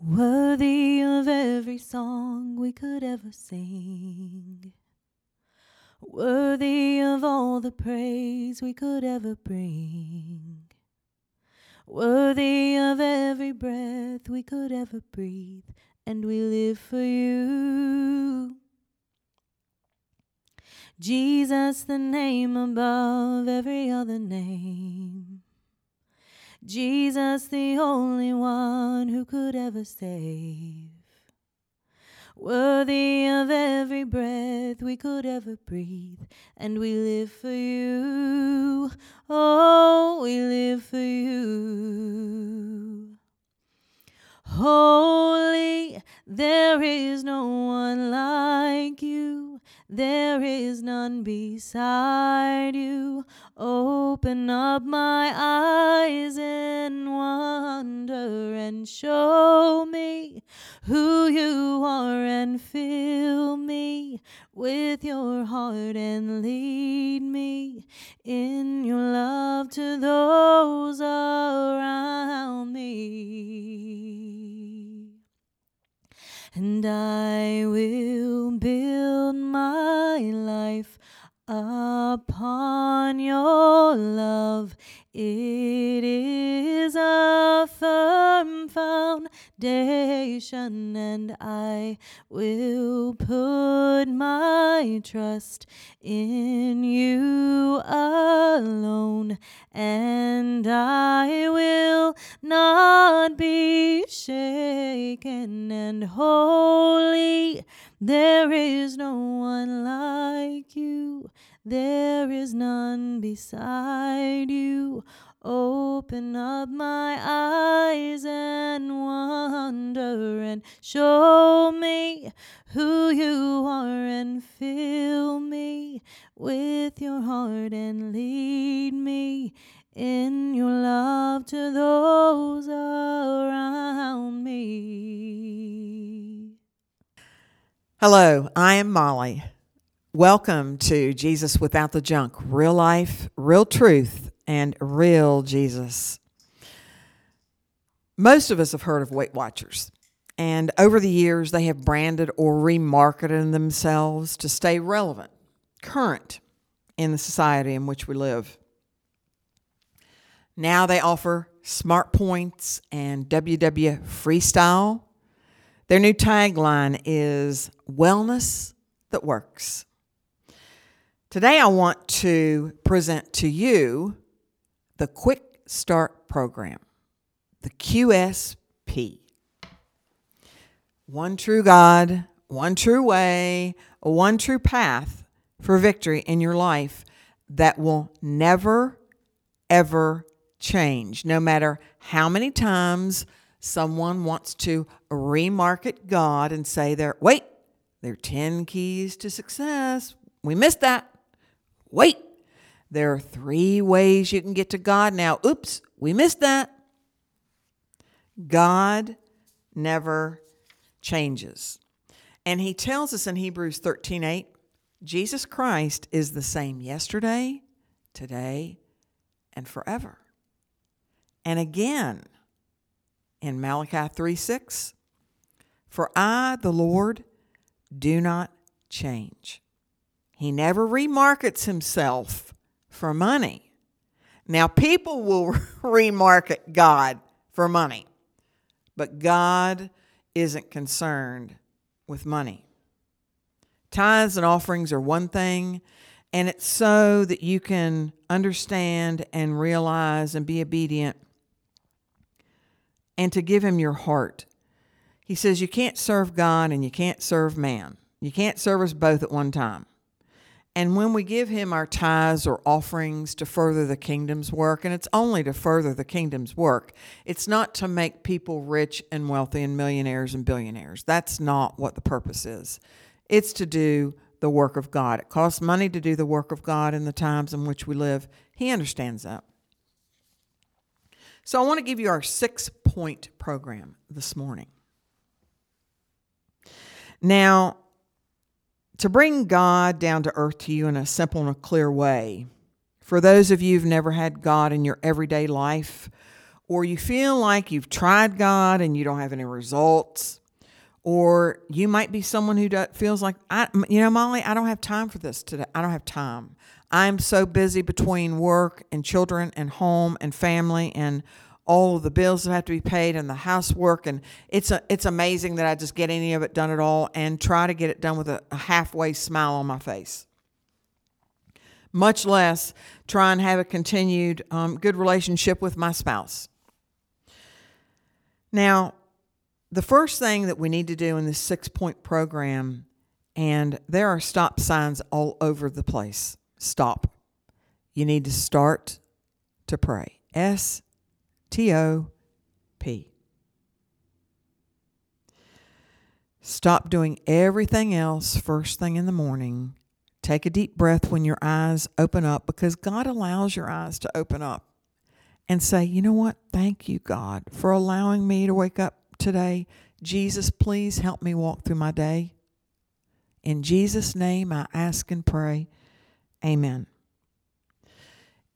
worthy of every song we could ever sing, worthy of all the praise we could ever bring, worthy of every breath we could ever breathe, and we live for you. Jesus, the name above every other name. Jesus, the only one who could ever save. Worthy of every breath we could ever breathe, and we live for you. Oh, we live for you. Holy, there is no one like you. There is none beside you. Open up my eyes in wonder and show me who you are and fill me with your heart and lead me in your love to those around me. And I will build my life upon your love. It is a firm foundation, and I will put my trust in you alone, and I will not be shaken and holy. There is no one like you. There is none beside you. Open up my eyes and wonder and show me who you are and fill me with your heart and lead me in your love to those around me. Hello, I am Molly. Welcome to Jesus Without the Junk real life, real truth, and real Jesus. Most of us have heard of Weight Watchers, and over the years, they have branded or remarketed themselves to stay relevant, current in the society in which we live. Now they offer Smart Points and WW Freestyle. Their new tagline is Wellness that Works. Today, I want to present to you the Quick Start Program, the QSP. One true God, one true way, one true path for victory in your life that will never, ever change, no matter how many times someone wants to remarket God and say there, wait, there are 10 keys to success. We missed that. Wait, there are three ways you can get to God now. Oops, we missed that. God never changes. And he tells us in Hebrews 13 8, Jesus Christ is the same yesterday, today, and forever. And again, in Malachi 3 6, for I, the Lord, do not change. He never remarkets himself for money. Now, people will remarket God for money, but God isn't concerned with money. Tithes and offerings are one thing, and it's so that you can understand and realize and be obedient and to give Him your heart. He says you can't serve God and you can't serve man. You can't serve us both at one time. And when we give him our tithes or offerings to further the kingdom's work, and it's only to further the kingdom's work, it's not to make people rich and wealthy and millionaires and billionaires. That's not what the purpose is. It's to do the work of God. It costs money to do the work of God in the times in which we live. He understands that. So I want to give you our six point program this morning. Now, to bring God down to earth to you in a simple and a clear way, for those of you who've never had God in your everyday life, or you feel like you've tried God and you don't have any results, or you might be someone who feels like I, you know, Molly, I don't have time for this today. I don't have time. I'm so busy between work and children and home and family and all of the bills that have to be paid and the housework and it's a, it's amazing that I just get any of it done at all and try to get it done with a, a halfway smile on my face. Much less try and have a continued um, good relationship with my spouse. Now, the first thing that we need to do in this six point program, and there are stop signs all over the place. Stop. You need to start to pray. S T O P. Stop doing everything else first thing in the morning. Take a deep breath when your eyes open up because God allows your eyes to open up and say, you know what? Thank you, God, for allowing me to wake up today. Jesus, please help me walk through my day. In Jesus' name, I ask and pray. Amen.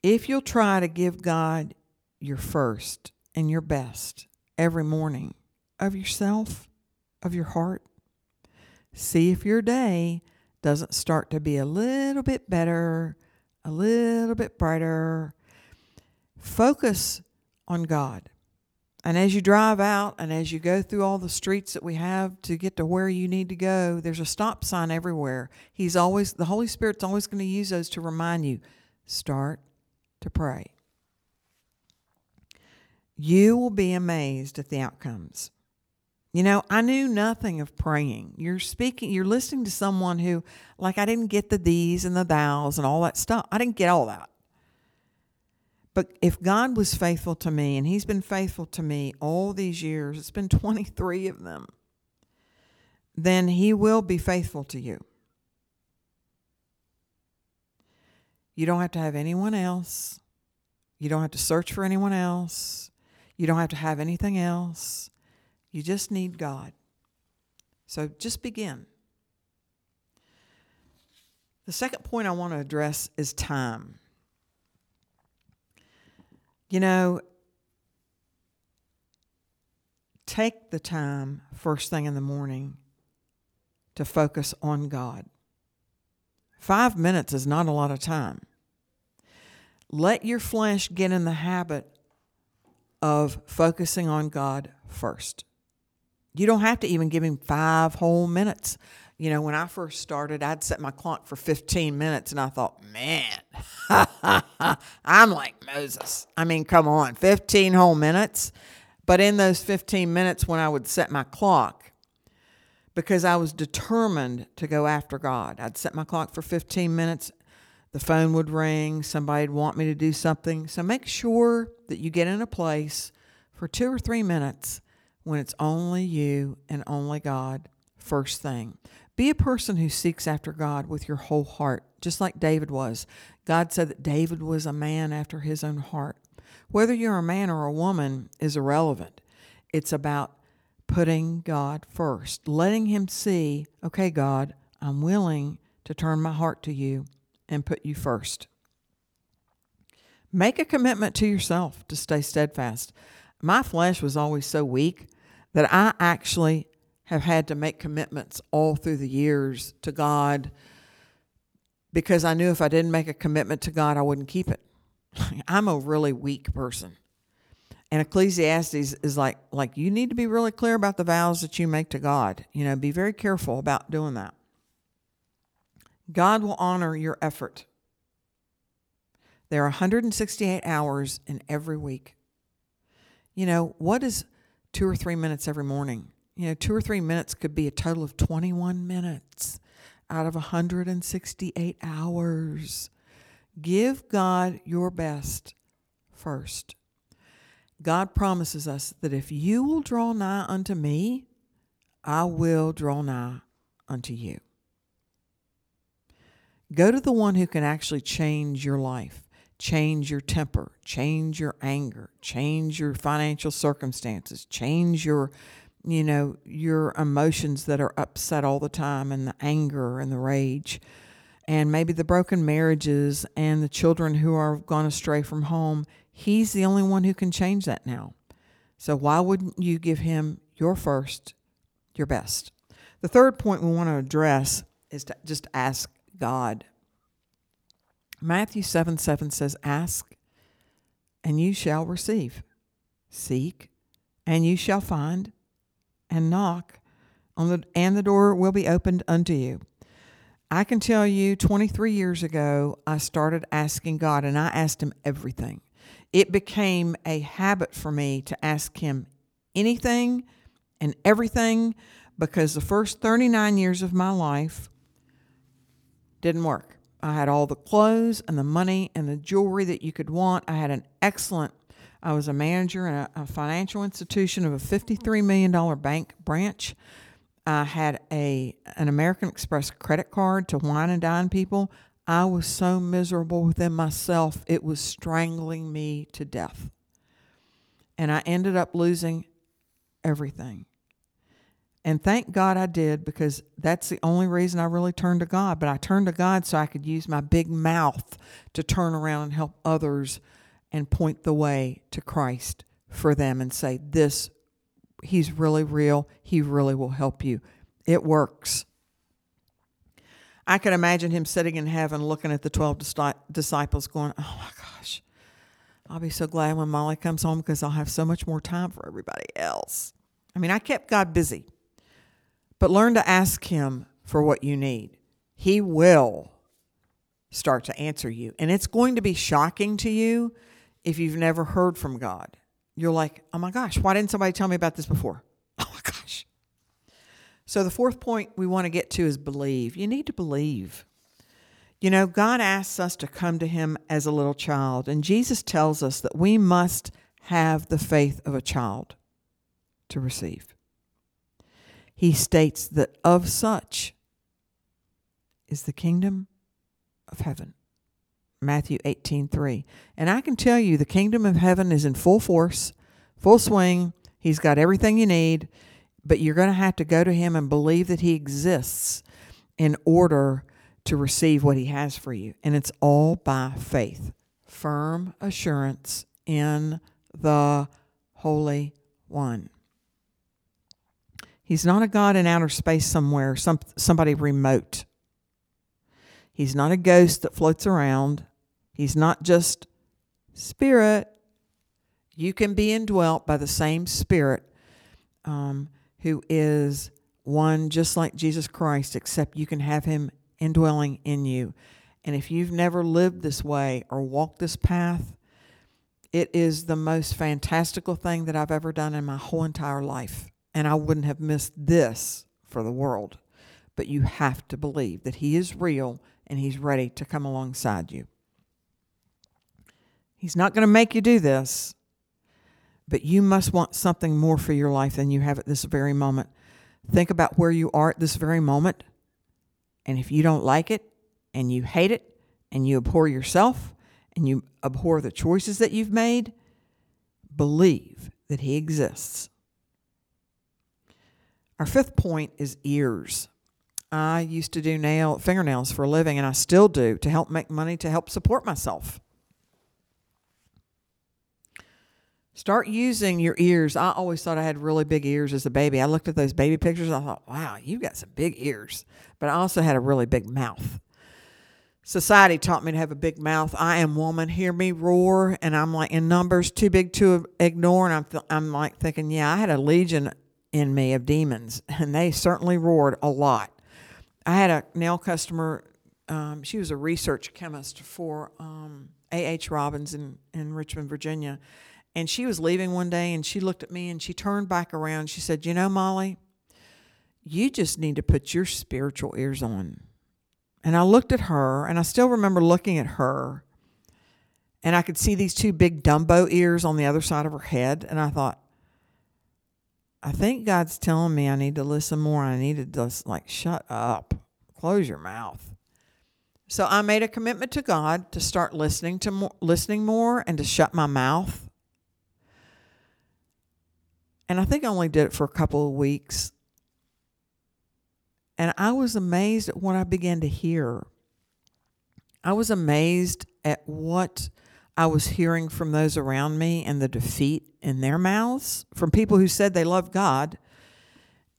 If you'll try to give God your first and your best every morning of yourself, of your heart, see if your day doesn't start to be a little bit better, a little bit brighter. Focus on God. And as you drive out and as you go through all the streets that we have to get to where you need to go, there's a stop sign everywhere. He's always, the Holy Spirit's always going to use those to remind you start to pray. You will be amazed at the outcomes. You know, I knew nothing of praying. You're speaking, you're listening to someone who, like, I didn't get the these and the thous and all that stuff. I didn't get all that. But if God was faithful to me, and He's been faithful to me all these years, it's been 23 of them, then He will be faithful to you. You don't have to have anyone else. You don't have to search for anyone else. You don't have to have anything else. You just need God. So just begin. The second point I want to address is time. You know, take the time first thing in the morning to focus on God. Five minutes is not a lot of time. Let your flesh get in the habit of focusing on God first. You don't have to even give him five whole minutes you know, when I first started, I'd set my clock for 15 minutes and I thought, man, I'm like Moses. I mean, come on, 15 whole minutes. But in those 15 minutes when I would set my clock, because I was determined to go after God, I'd set my clock for 15 minutes. The phone would ring, somebody'd want me to do something. So make sure that you get in a place for two or three minutes when it's only you and only God first thing. Be a person who seeks after God with your whole heart, just like David was. God said that David was a man after his own heart. Whether you're a man or a woman is irrelevant. It's about putting God first, letting Him see, okay, God, I'm willing to turn my heart to you and put you first. Make a commitment to yourself to stay steadfast. My flesh was always so weak that I actually have had to make commitments all through the years to God because I knew if I didn't make a commitment to God, I wouldn't keep it. I'm a really weak person. And Ecclesiastes is like like you need to be really clear about the vows that you make to God. You know, be very careful about doing that. God will honor your effort. There are 168 hours in every week. You know, what is 2 or 3 minutes every morning? you know, two or three minutes could be a total of 21 minutes out of 168 hours. Give God your best first. God promises us that if you will draw nigh unto me, I will draw nigh unto you. Go to the one who can actually change your life, change your temper, change your anger, change your financial circumstances, change your you know, your emotions that are upset all the time and the anger and the rage and maybe the broken marriages and the children who are gone astray from home. He's the only one who can change that now. So why wouldn't you give him your first, your best? The third point we want to address is to just ask God. Matthew 7 7 says, Ask and you shall receive. Seek and you shall find. And knock on the and the door will be opened unto you. I can tell you 23 years ago I started asking God and I asked him everything. It became a habit for me to ask him anything and everything because the first 39 years of my life didn't work. I had all the clothes and the money and the jewelry that you could want. I had an excellent, I was a manager in a, a financial institution of a $53 million bank branch. I had a an American Express credit card to wine and dine people. I was so miserable within myself, it was strangling me to death. And I ended up losing everything. And thank God I did because that's the only reason I really turned to God. But I turned to God so I could use my big mouth to turn around and help others and point the way to Christ for them and say, This, He's really real. He really will help you. It works. I could imagine him sitting in heaven looking at the 12 disciples going, Oh my gosh, I'll be so glad when Molly comes home because I'll have so much more time for everybody else. I mean, I kept God busy. But learn to ask Him for what you need. He will start to answer you. And it's going to be shocking to you if you've never heard from God. You're like, oh my gosh, why didn't somebody tell me about this before? Oh my gosh. So the fourth point we want to get to is believe. You need to believe. You know, God asks us to come to Him as a little child, and Jesus tells us that we must have the faith of a child to receive he states that of such is the kingdom of heaven. Matthew 18:3. And I can tell you the kingdom of heaven is in full force, full swing. He's got everything you need, but you're going to have to go to him and believe that he exists in order to receive what he has for you. And it's all by faith. Firm assurance in the Holy One. He's not a God in outer space somewhere, some, somebody remote. He's not a ghost that floats around. He's not just spirit. You can be indwelt by the same spirit um, who is one just like Jesus Christ, except you can have him indwelling in you. And if you've never lived this way or walked this path, it is the most fantastical thing that I've ever done in my whole entire life and I wouldn't have missed this for the world. But you have to believe that He is real and He's ready to come alongside you. He's not going to make you do this, but you must want something more for your life than you have at this very moment. Think about where you are at this very moment. And if you don't like it and you hate it and you abhor yourself and you abhor the choices that you've made, believe that He exists our fifth point is ears. I used to do nail fingernails for a living and I still do to help make money to help support myself. Start using your ears. I always thought I had really big ears as a baby. I looked at those baby pictures. I thought, wow, you've got some big ears. But I also had a really big mouth. Society taught me to have a big mouth. I am woman. Hear me roar, and I'm like in numbers too big to ignore. And I'm th- I'm like thinking, yeah, I had a legion in me of demons, and they certainly roared a lot. I had a nail customer. Um, she was a research chemist for um, A.H. Robins in, in Richmond, Virginia. And she was leaving one day and she looked at me and she turned back around. She said, You know, Molly, you just need to put your spiritual ears on. And I looked at her and I still remember looking at her and I could see these two big Dumbo ears on the other side of her head. And I thought, I think God's telling me I need to listen more. I need to just like shut up, close your mouth. So I made a commitment to God to start listening to more, listening more and to shut my mouth. And I think I only did it for a couple of weeks. And I was amazed at what I began to hear. I was amazed at what I was hearing from those around me and the defeat in their mouths from people who said they loved God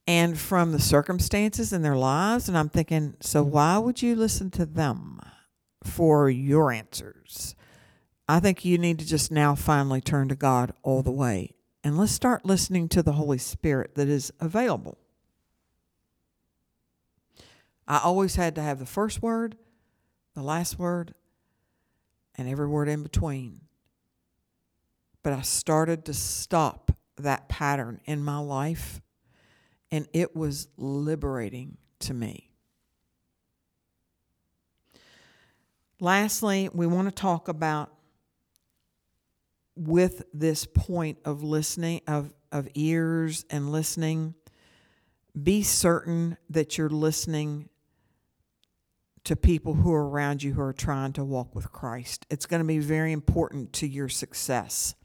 and from the circumstances in their lives. And I'm thinking, so why would you listen to them for your answers? I think you need to just now finally turn to God all the way. And let's start listening to the Holy Spirit that is available. I always had to have the first word, the last word, and every word in between. But I started to stop that pattern in my life, and it was liberating to me. Lastly, we want to talk about with this point of listening, of, of ears and listening, be certain that you're listening to people who are around you who are trying to walk with Christ. It's going to be very important to your success.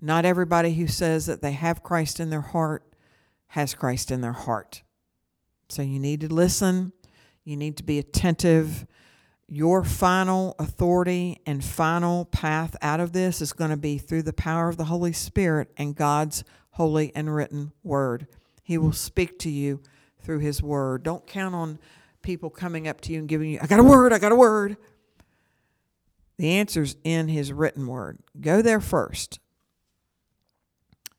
Not everybody who says that they have Christ in their heart has Christ in their heart. So you need to listen, you need to be attentive. Your final authority and final path out of this is going to be through the power of the Holy Spirit and God's holy and written word. He will speak to you through His word. Don't count on people coming up to you and giving you, I got a word, I got a word. The answer's in his written word. Go there first.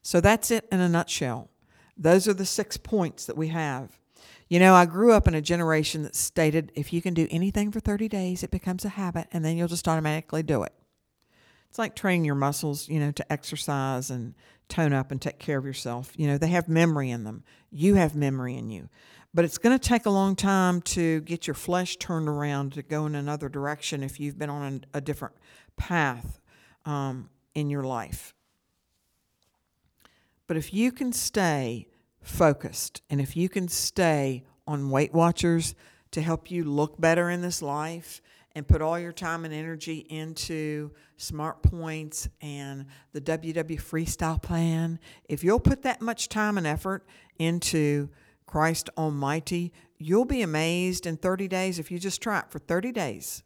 So that's it in a nutshell. Those are the six points that we have. You know, I grew up in a generation that stated if you can do anything for 30 days, it becomes a habit and then you'll just automatically do it. It's like training your muscles, you know, to exercise and tone up and take care of yourself. You know, they have memory in them. You have memory in you. But it's going to take a long time to get your flesh turned around to go in another direction if you've been on a, a different path um, in your life. But if you can stay focused and if you can stay on Weight Watchers to help you look better in this life and put all your time and energy into smart points and the WW freestyle plan, if you'll put that much time and effort into Christ Almighty, you'll be amazed in 30 days, if you just try it for 30 days,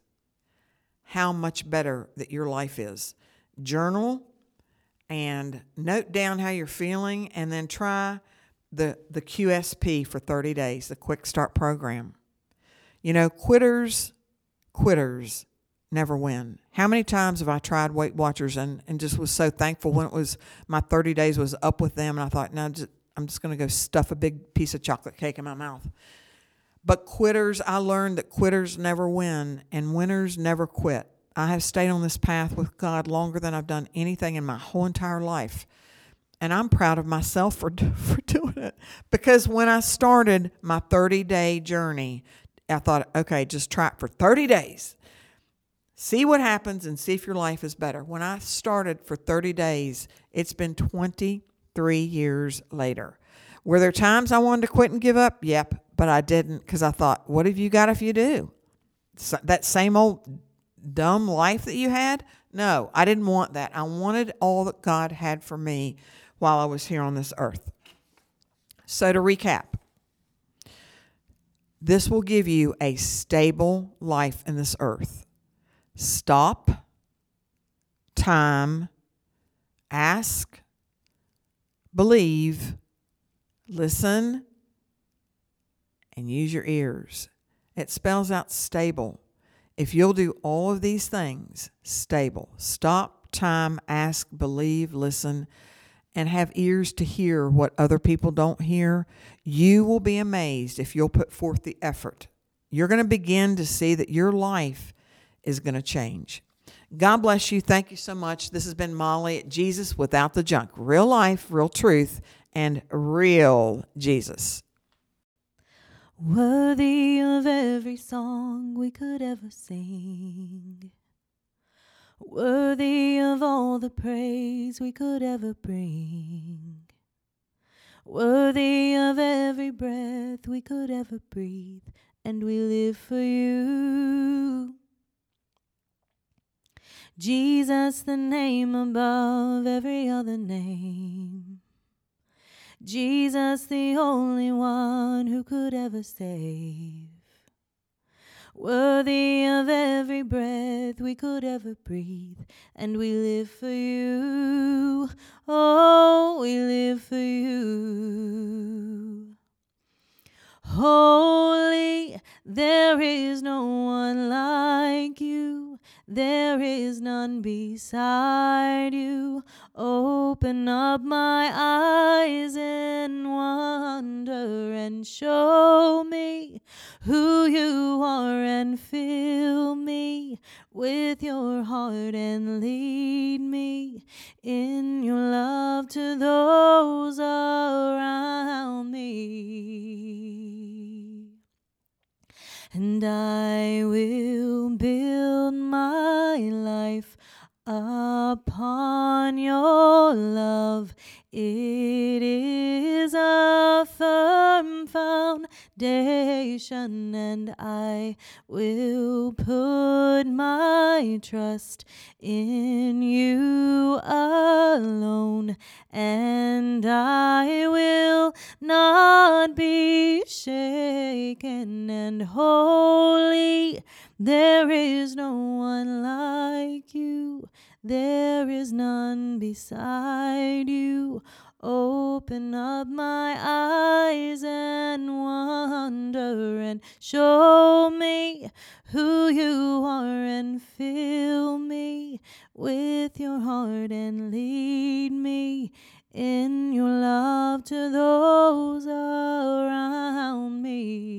how much better that your life is. Journal and note down how you're feeling, and then try the, the QSP for 30 days, the Quick Start Program. You know, quitters, quitters never win. How many times have I tried Weight Watchers and, and just was so thankful when it was my 30 days was up with them, and I thought, no, just, I'm just going to go stuff a big piece of chocolate cake in my mouth. But quitters, I learned that quitters never win and winners never quit. I have stayed on this path with God longer than I've done anything in my whole entire life. And I'm proud of myself for, for doing it. Because when I started my 30 day journey, I thought, okay, just try it for 30 days. See what happens and see if your life is better. When I started for 30 days, it's been 20 three years later. Were there times I wanted to quit and give up? Yep, but I didn't because I thought, what have you got if you do? So that same old dumb life that you had? No, I didn't want that. I wanted all that God had for me while I was here on this earth. So, to recap, this will give you a stable life in this earth. Stop, time, ask, believe, listen, and use your ears. It spells out stable. If you'll do all of these things, stable. Stop, time, ask, believe, listen, and have ears to hear what other people don't hear, you will be amazed if you'll put forth the effort. You're going to begin to see that your life is going to change. God bless you. Thank you so much. This has been Molly at Jesus Without the Junk. Real life, real truth, and real Jesus. Worthy of every song we could ever sing. Worthy of all the praise we could ever bring. Worthy of every breath we could ever breathe. And we live for you. Jesus, the name above every other name. Jesus, the only one who could ever save. worthy of every breath we could ever breathe. And we live for you. Oh, we live for you. Holy, there is no one like you. There is none beside you. Open up my eyes in wonder and show me who you are and fill me with your heart and lead me in your love to those around me. And I will build my life upon your love. It is a firm foundation, and I will put my trust in you alone, and I will not be shaken and holy. There is no one like you. There is none beside you. Open up my eyes and wonder and show me who you are and fill me with your heart and lead me in your love to those around me.